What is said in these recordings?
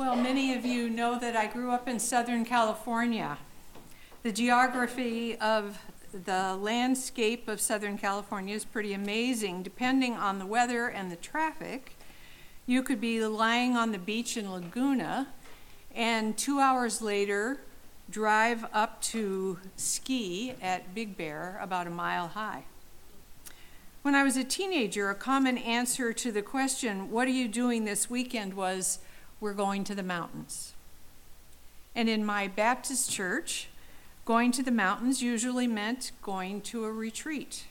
Well, many of you know that I grew up in Southern California. The geography of the landscape of Southern California is pretty amazing. Depending on the weather and the traffic, you could be lying on the beach in Laguna, and two hours later, drive up to ski at Big Bear, about a mile high. When I was a teenager, a common answer to the question, What are you doing this weekend? was, We're going to the mountains. And in my Baptist church, going to the mountains usually meant going to a retreat.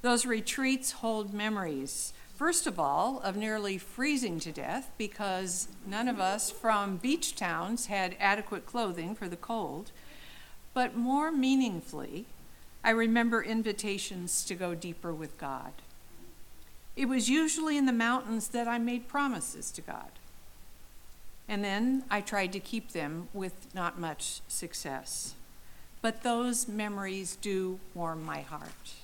Those retreats hold memories, first of all, of nearly freezing to death because none of us from beach towns had adequate clothing for the cold. But more meaningfully, I remember invitations to go deeper with God. It was usually in the mountains that I made promises to God. And then I tried to keep them with not much success. But those memories do warm my heart.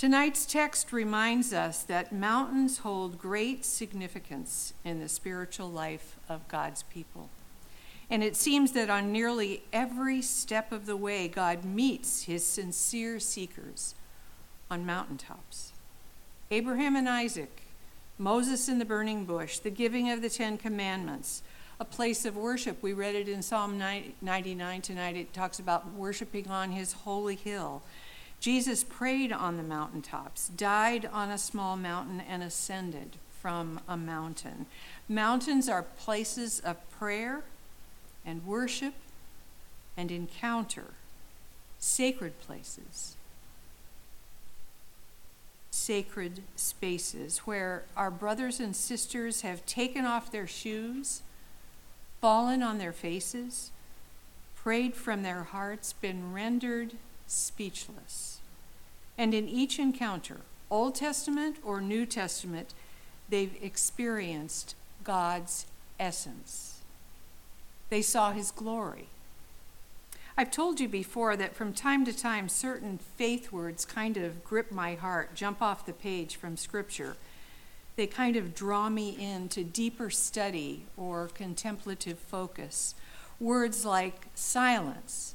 Tonight's text reminds us that mountains hold great significance in the spiritual life of God's people. And it seems that on nearly every step of the way, God meets his sincere seekers on mountaintops. Abraham and Isaac, Moses in the burning bush, the giving of the Ten Commandments, a place of worship. We read it in Psalm 99 tonight. It talks about worshiping on his holy hill. Jesus prayed on the mountaintops, died on a small mountain, and ascended from a mountain. Mountains are places of prayer and worship and encounter, sacred places, sacred spaces where our brothers and sisters have taken off their shoes, fallen on their faces, prayed from their hearts, been rendered speechless. And in each encounter, Old Testament or New Testament, they've experienced God's essence. They saw his glory. I've told you before that from time to time, certain faith words kind of grip my heart, jump off the page from Scripture. They kind of draw me into deeper study or contemplative focus. Words like silence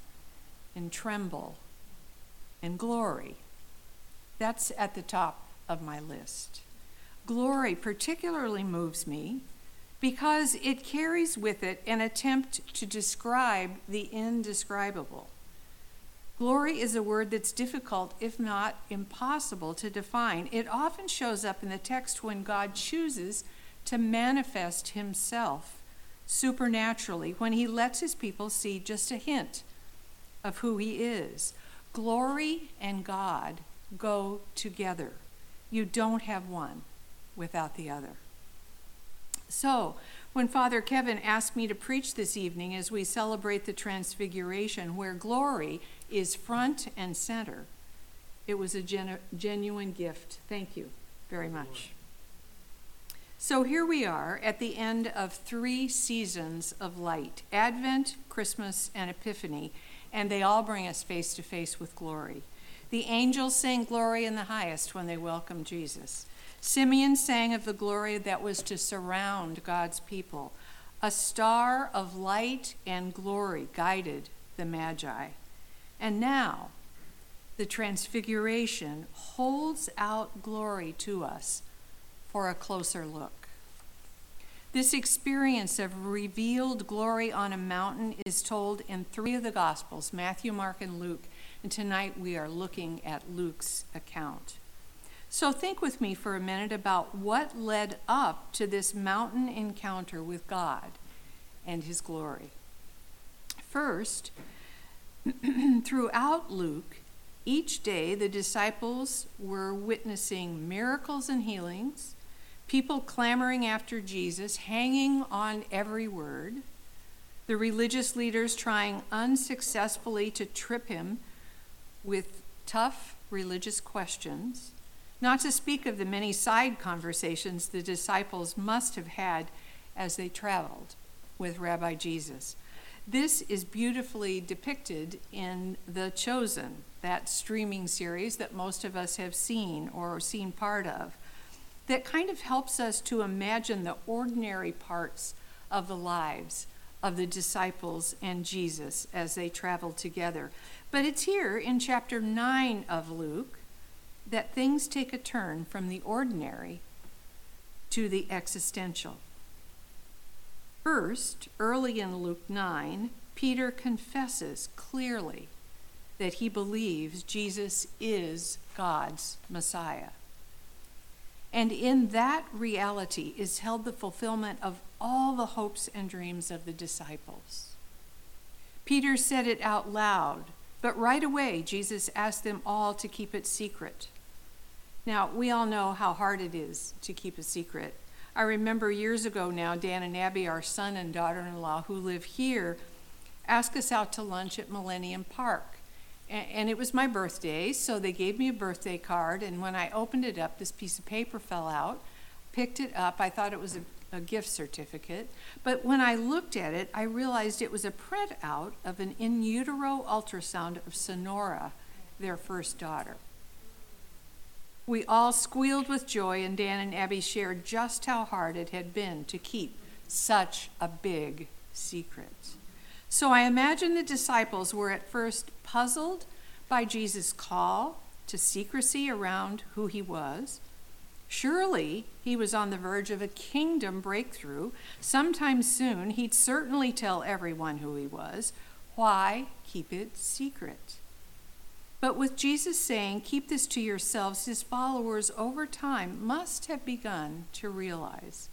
and tremble and glory. That's at the top of my list. Glory particularly moves me because it carries with it an attempt to describe the indescribable. Glory is a word that's difficult, if not impossible, to define. It often shows up in the text when God chooses to manifest himself supernaturally, when he lets his people see just a hint of who he is. Glory and God go together. You don't have one without the other. So, when Father Kevin asked me to preach this evening as we celebrate the Transfiguration, where glory is front and center, it was a genu- genuine gift. Thank you very much. So here we are at the end of three seasons of light Advent, Christmas, and Epiphany, and they all bring us face to face with glory. The angels sing glory in the highest when they welcomed Jesus. Simeon sang of the glory that was to surround God's people. A star of light and glory guided the Magi. And now, the Transfiguration holds out glory to us for a closer look. This experience of revealed glory on a mountain is told in three of the Gospels Matthew, Mark, and Luke. And tonight we are looking at Luke's account. So think with me for a minute about what led up to this mountain encounter with God and his glory. First, throughout Luke, each day the disciples were witnessing miracles and healings, people clamoring after Jesus, hanging on every word, the religious leaders trying unsuccessfully to trip him with tough religious questions not to speak of the many side conversations the disciples must have had as they traveled with Rabbi Jesus. This is beautifully depicted in The Chosen, that streaming series that most of us have seen or seen part of. that kind of helps us to imagine the ordinary parts of the lives of the disciples and Jesus as they traveled together. But it's here in chapter 9 of Luke that things take a turn from the ordinary to the existential. First, early in Luke 9, Peter confesses clearly that he believes Jesus is God's Messiah. And in that reality is held the fulfillment of all the hopes and dreams of the disciples. Peter said it out loud, but right away Jesus asked them all to keep it secret. Now, we all know how hard it is to keep a secret. I remember years ago now, Dan and Abby, our son and daughter in law who live here, asked us out to lunch at Millennium Park. And it was my birthday, so they gave me a birthday card. And when I opened it up, this piece of paper fell out. Picked it up. I thought it was a, a gift certificate. But when I looked at it, I realized it was a printout of an in utero ultrasound of Sonora, their first daughter. We all squealed with joy, and Dan and Abby shared just how hard it had been to keep such a big secret. So I imagine the disciples were at first puzzled by Jesus' call to secrecy around who he was. Surely he was on the verge of a kingdom breakthrough. Sometime soon, he'd certainly tell everyone who he was. Why keep it secret? But with Jesus saying, Keep this to yourselves, his followers over time must have begun to realize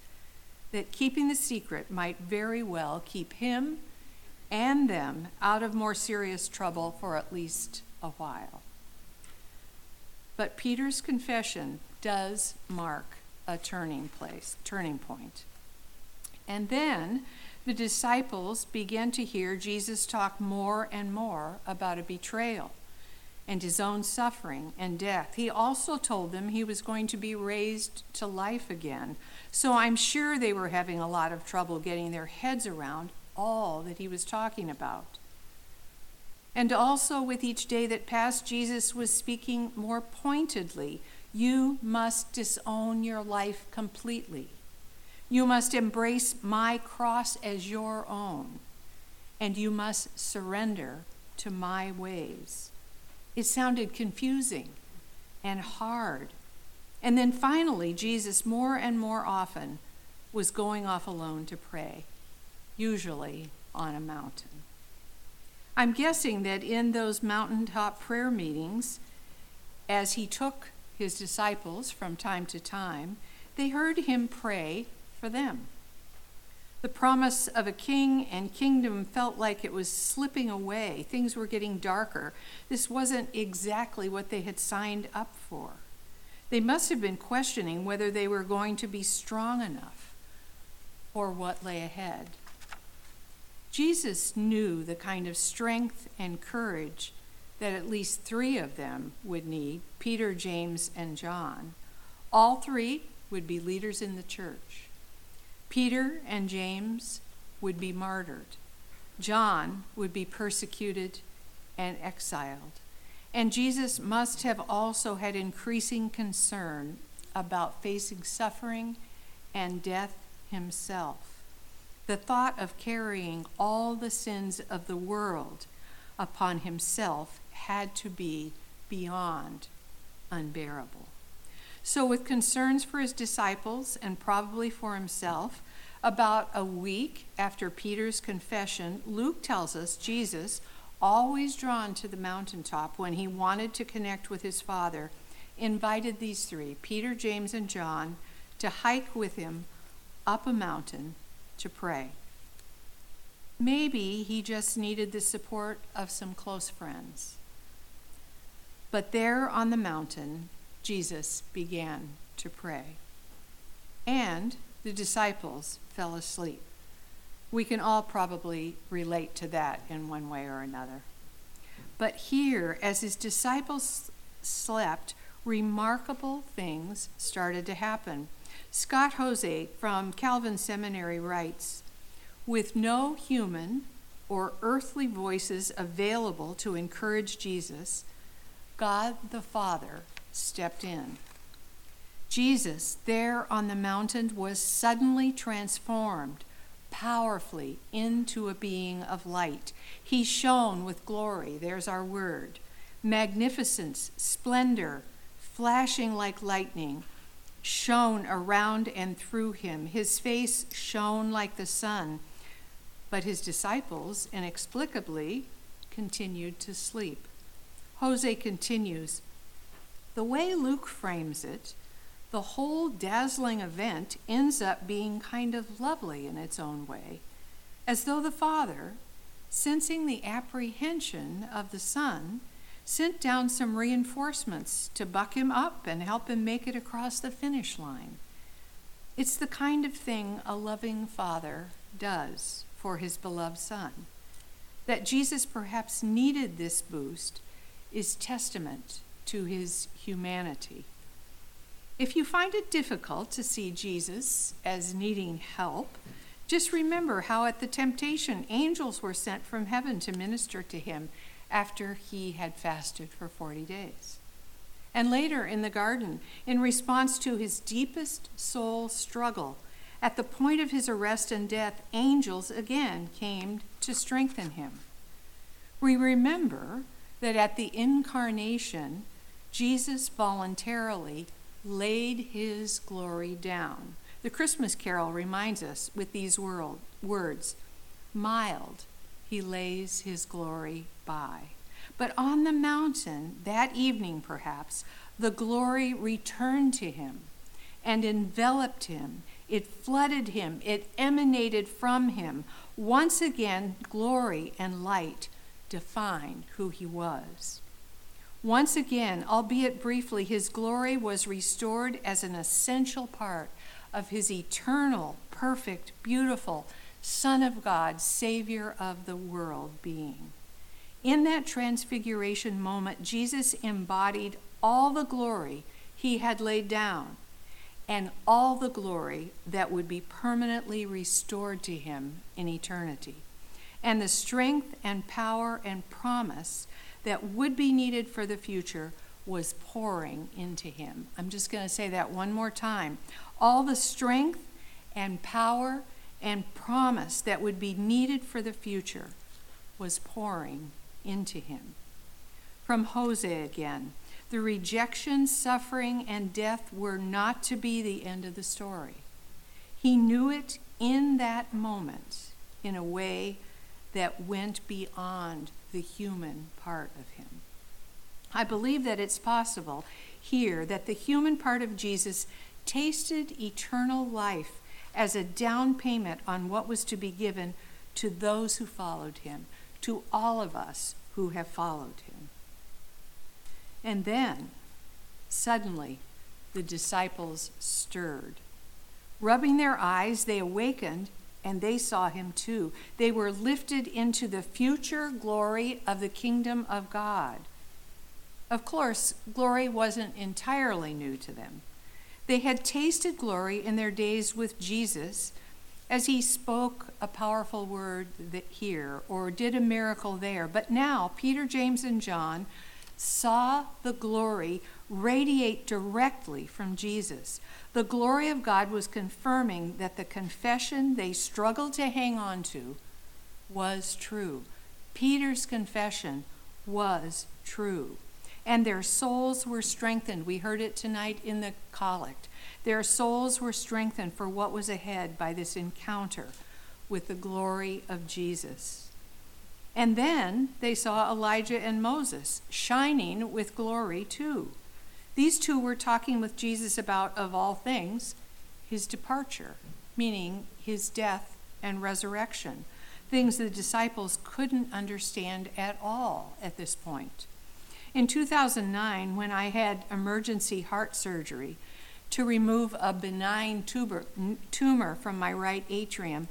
that keeping the secret might very well keep him and them out of more serious trouble for at least a while. But Peter's confession does mark a turning place, turning point. And then the disciples began to hear Jesus talk more and more about a betrayal and his own suffering and death. He also told them he was going to be raised to life again. So I'm sure they were having a lot of trouble getting their heads around all that he was talking about. And also, with each day that passed, Jesus was speaking more pointedly. You must disown your life completely. You must embrace my cross as your own. And you must surrender to my ways. It sounded confusing and hard. And then finally, Jesus, more and more often, was going off alone to pray, usually on a mountain. I'm guessing that in those mountaintop prayer meetings, as he took his disciples from time to time, they heard him pray for them. The promise of a king and kingdom felt like it was slipping away. Things were getting darker. This wasn't exactly what they had signed up for. They must have been questioning whether they were going to be strong enough for what lay ahead. Jesus knew the kind of strength and courage that at least three of them would need Peter, James, and John. All three would be leaders in the church. Peter and James would be martyred. John would be persecuted and exiled. And Jesus must have also had increasing concern about facing suffering and death himself. The thought of carrying all the sins of the world upon himself had to be beyond unbearable. So, with concerns for his disciples and probably for himself, about a week after Peter's confession, Luke tells us Jesus, always drawn to the mountaintop when he wanted to connect with his Father, invited these three, Peter, James, and John, to hike with him up a mountain to pray. Maybe he just needed the support of some close friends. But there on the mountain, Jesus began to pray. And the disciples fell asleep. We can all probably relate to that in one way or another. But here, as his disciples slept, remarkable things started to happen. Scott Hoezee from Calvin Seminary writes With no human or earthly voices available to encourage Jesus, God the Father stepped in. Jesus, there on the mountain, was suddenly transformed powerfully into a being of light. He shone with glory, there's our word, magnificence, splendor, flashing like lightning, shone around and through him. His face shone like the sun, but his disciples inexplicably continued to sleep. Hoezee continues The way Luke frames it, the whole dazzling event ends up being kind of lovely in its own way, as though the Father, sensing the apprehension of the Son, sent down some reinforcements to buck him up and help him make it across the finish line. It's the kind of thing a loving father does for his beloved son. That Jesus perhaps needed this boost is testament to his humanity. If you find it difficult to see Jesus as needing help, just remember how at the temptation angels were sent from heaven to minister to him after he had fasted for 40 days. And later in the garden, in response to his deepest soul struggle, at the point of his arrest and death, angels again came to strengthen him. We remember that at the incarnation, Jesus voluntarily laid his glory down. The Christmas carol reminds us with these world, words mild, he lays his glory by. But on the mountain, that evening perhaps, the glory returned to him and enveloped him. It flooded him, it emanated from him. Once again, glory and light defined who he was. Once again, albeit briefly, his glory was restored as an essential part of his eternal, perfect, beautiful Son of God, Savior of the world being. In that transfiguration moment, Jesus embodied all the glory he had laid down and all the glory that would be permanently restored to him in eternity. And the strength and power and promise that would be needed for the future was pouring into him. I'm just going to say that one more time. All the strength and power and promise that would be needed for the future was pouring into him. From Hoezee again. The rejection, suffering, and death were not to be the end of the story. He knew it in that moment in a way that went beyond the human part of him. I believe that it's possible here that the human part of Jesus tasted eternal life as a down payment on what was to be given to those who followed him, to all of us who have followed him. And then, suddenly, the disciples stirred. Rubbing their eyes, they awakened and they saw him too. They were lifted into the future glory of the kingdom of God. Of course, glory wasn't entirely new to them. They had tasted glory in their days with Jesus as he spoke a powerful word here or did a miracle there. But now, Peter, James, and John saw the glory radiate directly from Jesus. The glory of God was confirming that the confession they struggled to hang on to was true. Peter's confession was true. And their souls were strengthened. We heard it tonight in the collect. Their souls were strengthened for what was ahead by this encounter with the glory of Jesus. And then they saw Elijah and Moses shining with glory too. These two were talking with Jesus about, of all things, his departure, meaning his death and resurrection, things the disciples couldn't understand at all at this point. In 2009, when I had emergency heart surgery to remove a benign tumor, tumor from my right atrium,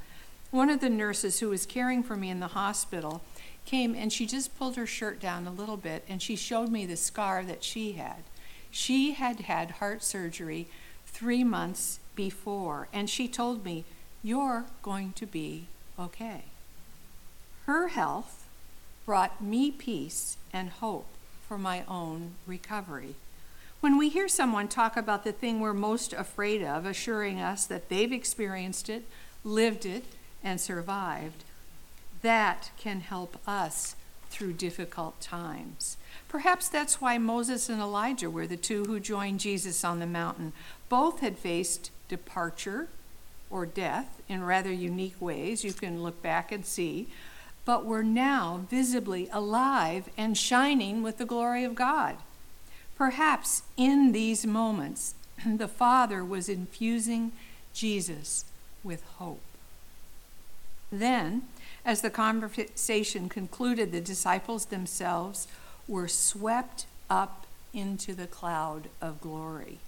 one of the nurses who was caring for me in the hospital came and she just pulled her shirt down a little bit and she showed me the scar that she had. She had had heart surgery three months before, and she told me, You're going to be okay. Her health brought me peace and hope for my own recovery. When we hear someone talk about the thing we're most afraid of, assuring us that they've experienced it, lived it, and survived, that can help us through difficult times. Perhaps that's why Moses and Elijah were the two who joined Jesus on the mountain. Both had faced departure or death in rather unique ways. You can look back and see. But were now visibly alive and shining with the glory of God. Perhaps in these moments, the Father was infusing Jesus with hope. Then, as the conversation concluded, the disciples themselves were swept up into the cloud of glory.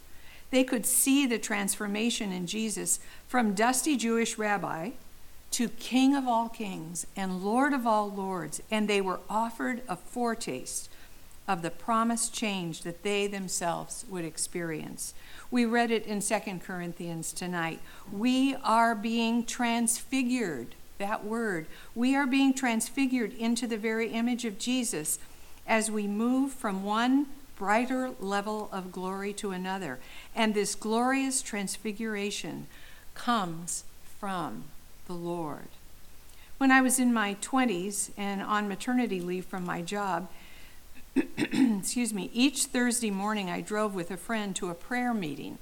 They could see the transformation in Jesus from dusty Jewish rabbi to King of all kings and Lord of all lords, and they were offered a foretaste of the promised change that they themselves would experience. We read it in 2 Corinthians tonight. We are being transfigured, that word. We are being transfigured into the very image of Jesus as we move from one brighter level of glory to another. And this glorious transfiguration comes from the Lord. When I was in my 20s and on maternity leave from my job, excuse me, each Thursday morning I drove with a friend to a prayer meeting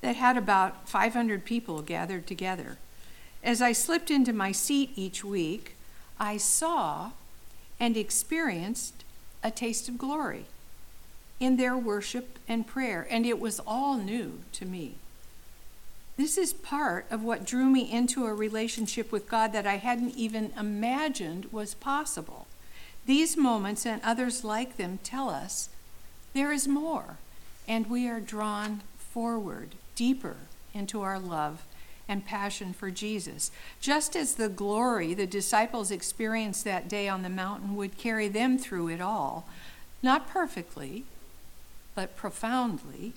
that had about 500 people gathered together. As I slipped into my seat each week, I saw and experienced a taste of glory in their worship and prayer, and it was all new to me. This is part of what drew me into a relationship with God that I hadn't even imagined was possible. These moments and others like them tell us there is more, and we are drawn forward, deeper into our love and passion for Jesus. Just as the glory the disciples experienced that day on the mountain would carry them through it all, not perfectly, but profoundly,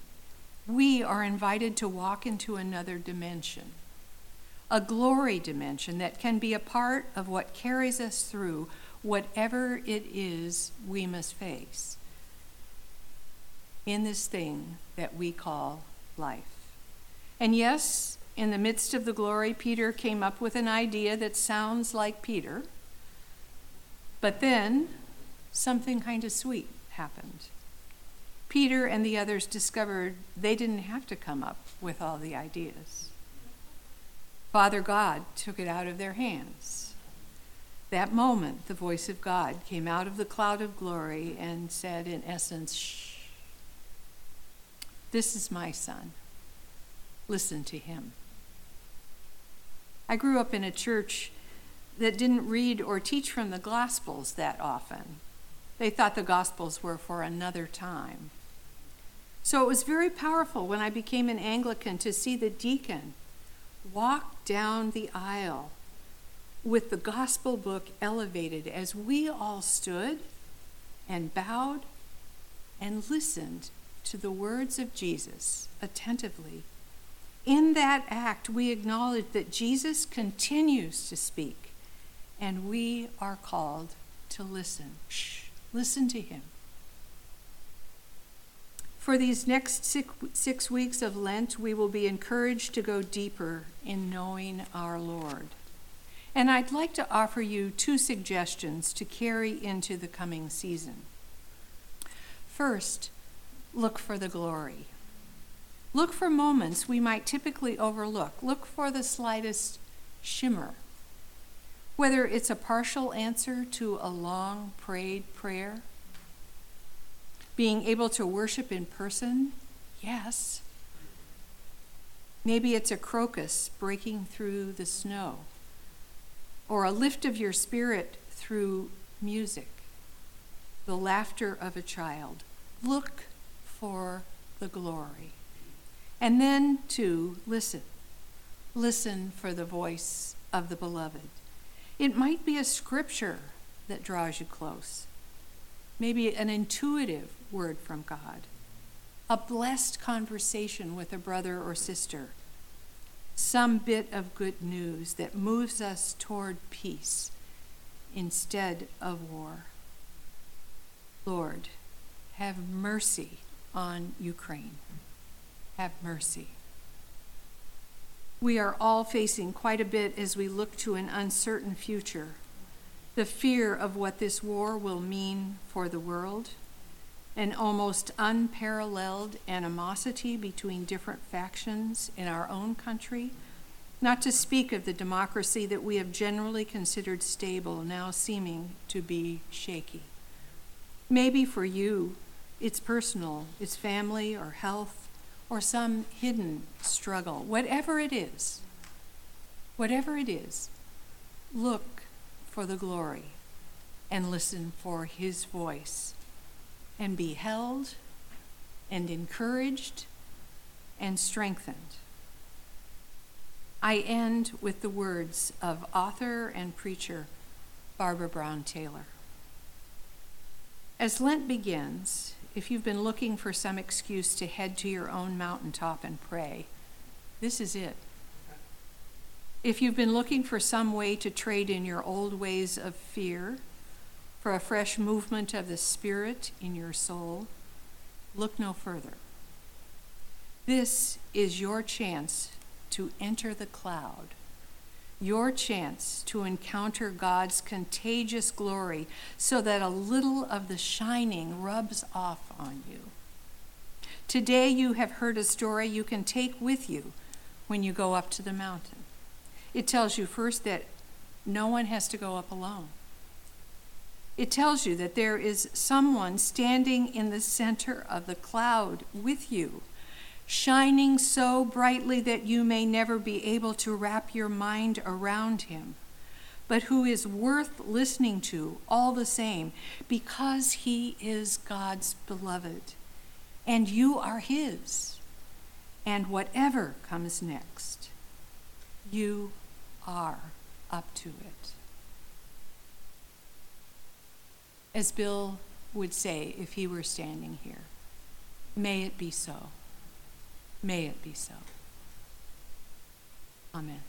we are invited to walk into another dimension, a glory dimension that can be a part of what carries us through whatever it is we must face in this thing that we call life. And yes, in the midst of the glory, Peter came up with an idea that sounds like Peter. But then something kind of sweet happened. Peter and the others discovered they didn't have to come up with all the ideas. Father God took it out of their hands. That moment, the voice of God came out of the cloud of glory and said, in essence, Shh, this is my son. Listen to him. I grew up in a church that didn't read or teach from the Gospels that often. They thought the Gospels were for another time. So it was very powerful when I became an Anglican to see the deacon walk down the aisle with the gospel book elevated as we all stood and bowed and listened to the words of Jesus attentively in that act, we acknowledge that Jesus continues to speak, and we are called to listen. Shh, listen to him. For these next six, six weeks of Lent, we will be encouraged to go deeper in knowing our Lord. And I'd like to offer you two suggestions to carry into the coming season. First, look for the glory. Look for moments we might typically overlook. Look for the slightest shimmer. Whether it's a partial answer to a long prayed prayer, being able to worship in person, yes. Maybe it's a crocus breaking through the snow, or a lift of your spirit through music, the laughter of a child. Look for the glory. And then to listen. Listen for the voice of the beloved. It might be a scripture that draws you close, maybe an intuitive word from God, a blessed conversation with a brother or sister, some bit of good news that moves us toward peace instead of war. Lord, have mercy on Ukraine. Have mercy. We are all facing quite a bit as we look to an uncertain future. The fear of what this war will mean for the world, an almost unparalleled animosity between different factions in our own country, not to speak of the democracy that we have generally considered stable, now seeming to be shaky. Maybe for you, it's personal, it's family or health or some hidden struggle. Whatever it is, whatever it is, look for the glory and listen for his voice and be held and encouraged and strengthened. I end with the words of author and preacher Barbara Brown Taylor. As Lent begins, if you've been looking for some excuse to head to your own mountaintop and pray, this is it. If you've been looking for some way to trade in your old ways of fear for a fresh movement of the Spirit in your soul, look no further. This is your chance to enter the cloud your chance to encounter God's contagious glory so that a little of the shining rubs off on you. Today, you have heard a story you can take with you when you go up to the mountain. It tells you first that no one has to go up alone. It tells you that there is someone standing in the center of the cloud with you shining so brightly that you may never be able to wrap your mind around him, but who is worth listening to all the same because he is God's beloved and you are his. And whatever comes next, you are up to it. As Bill would say if he were standing here, may it be so. May it be so. Amen.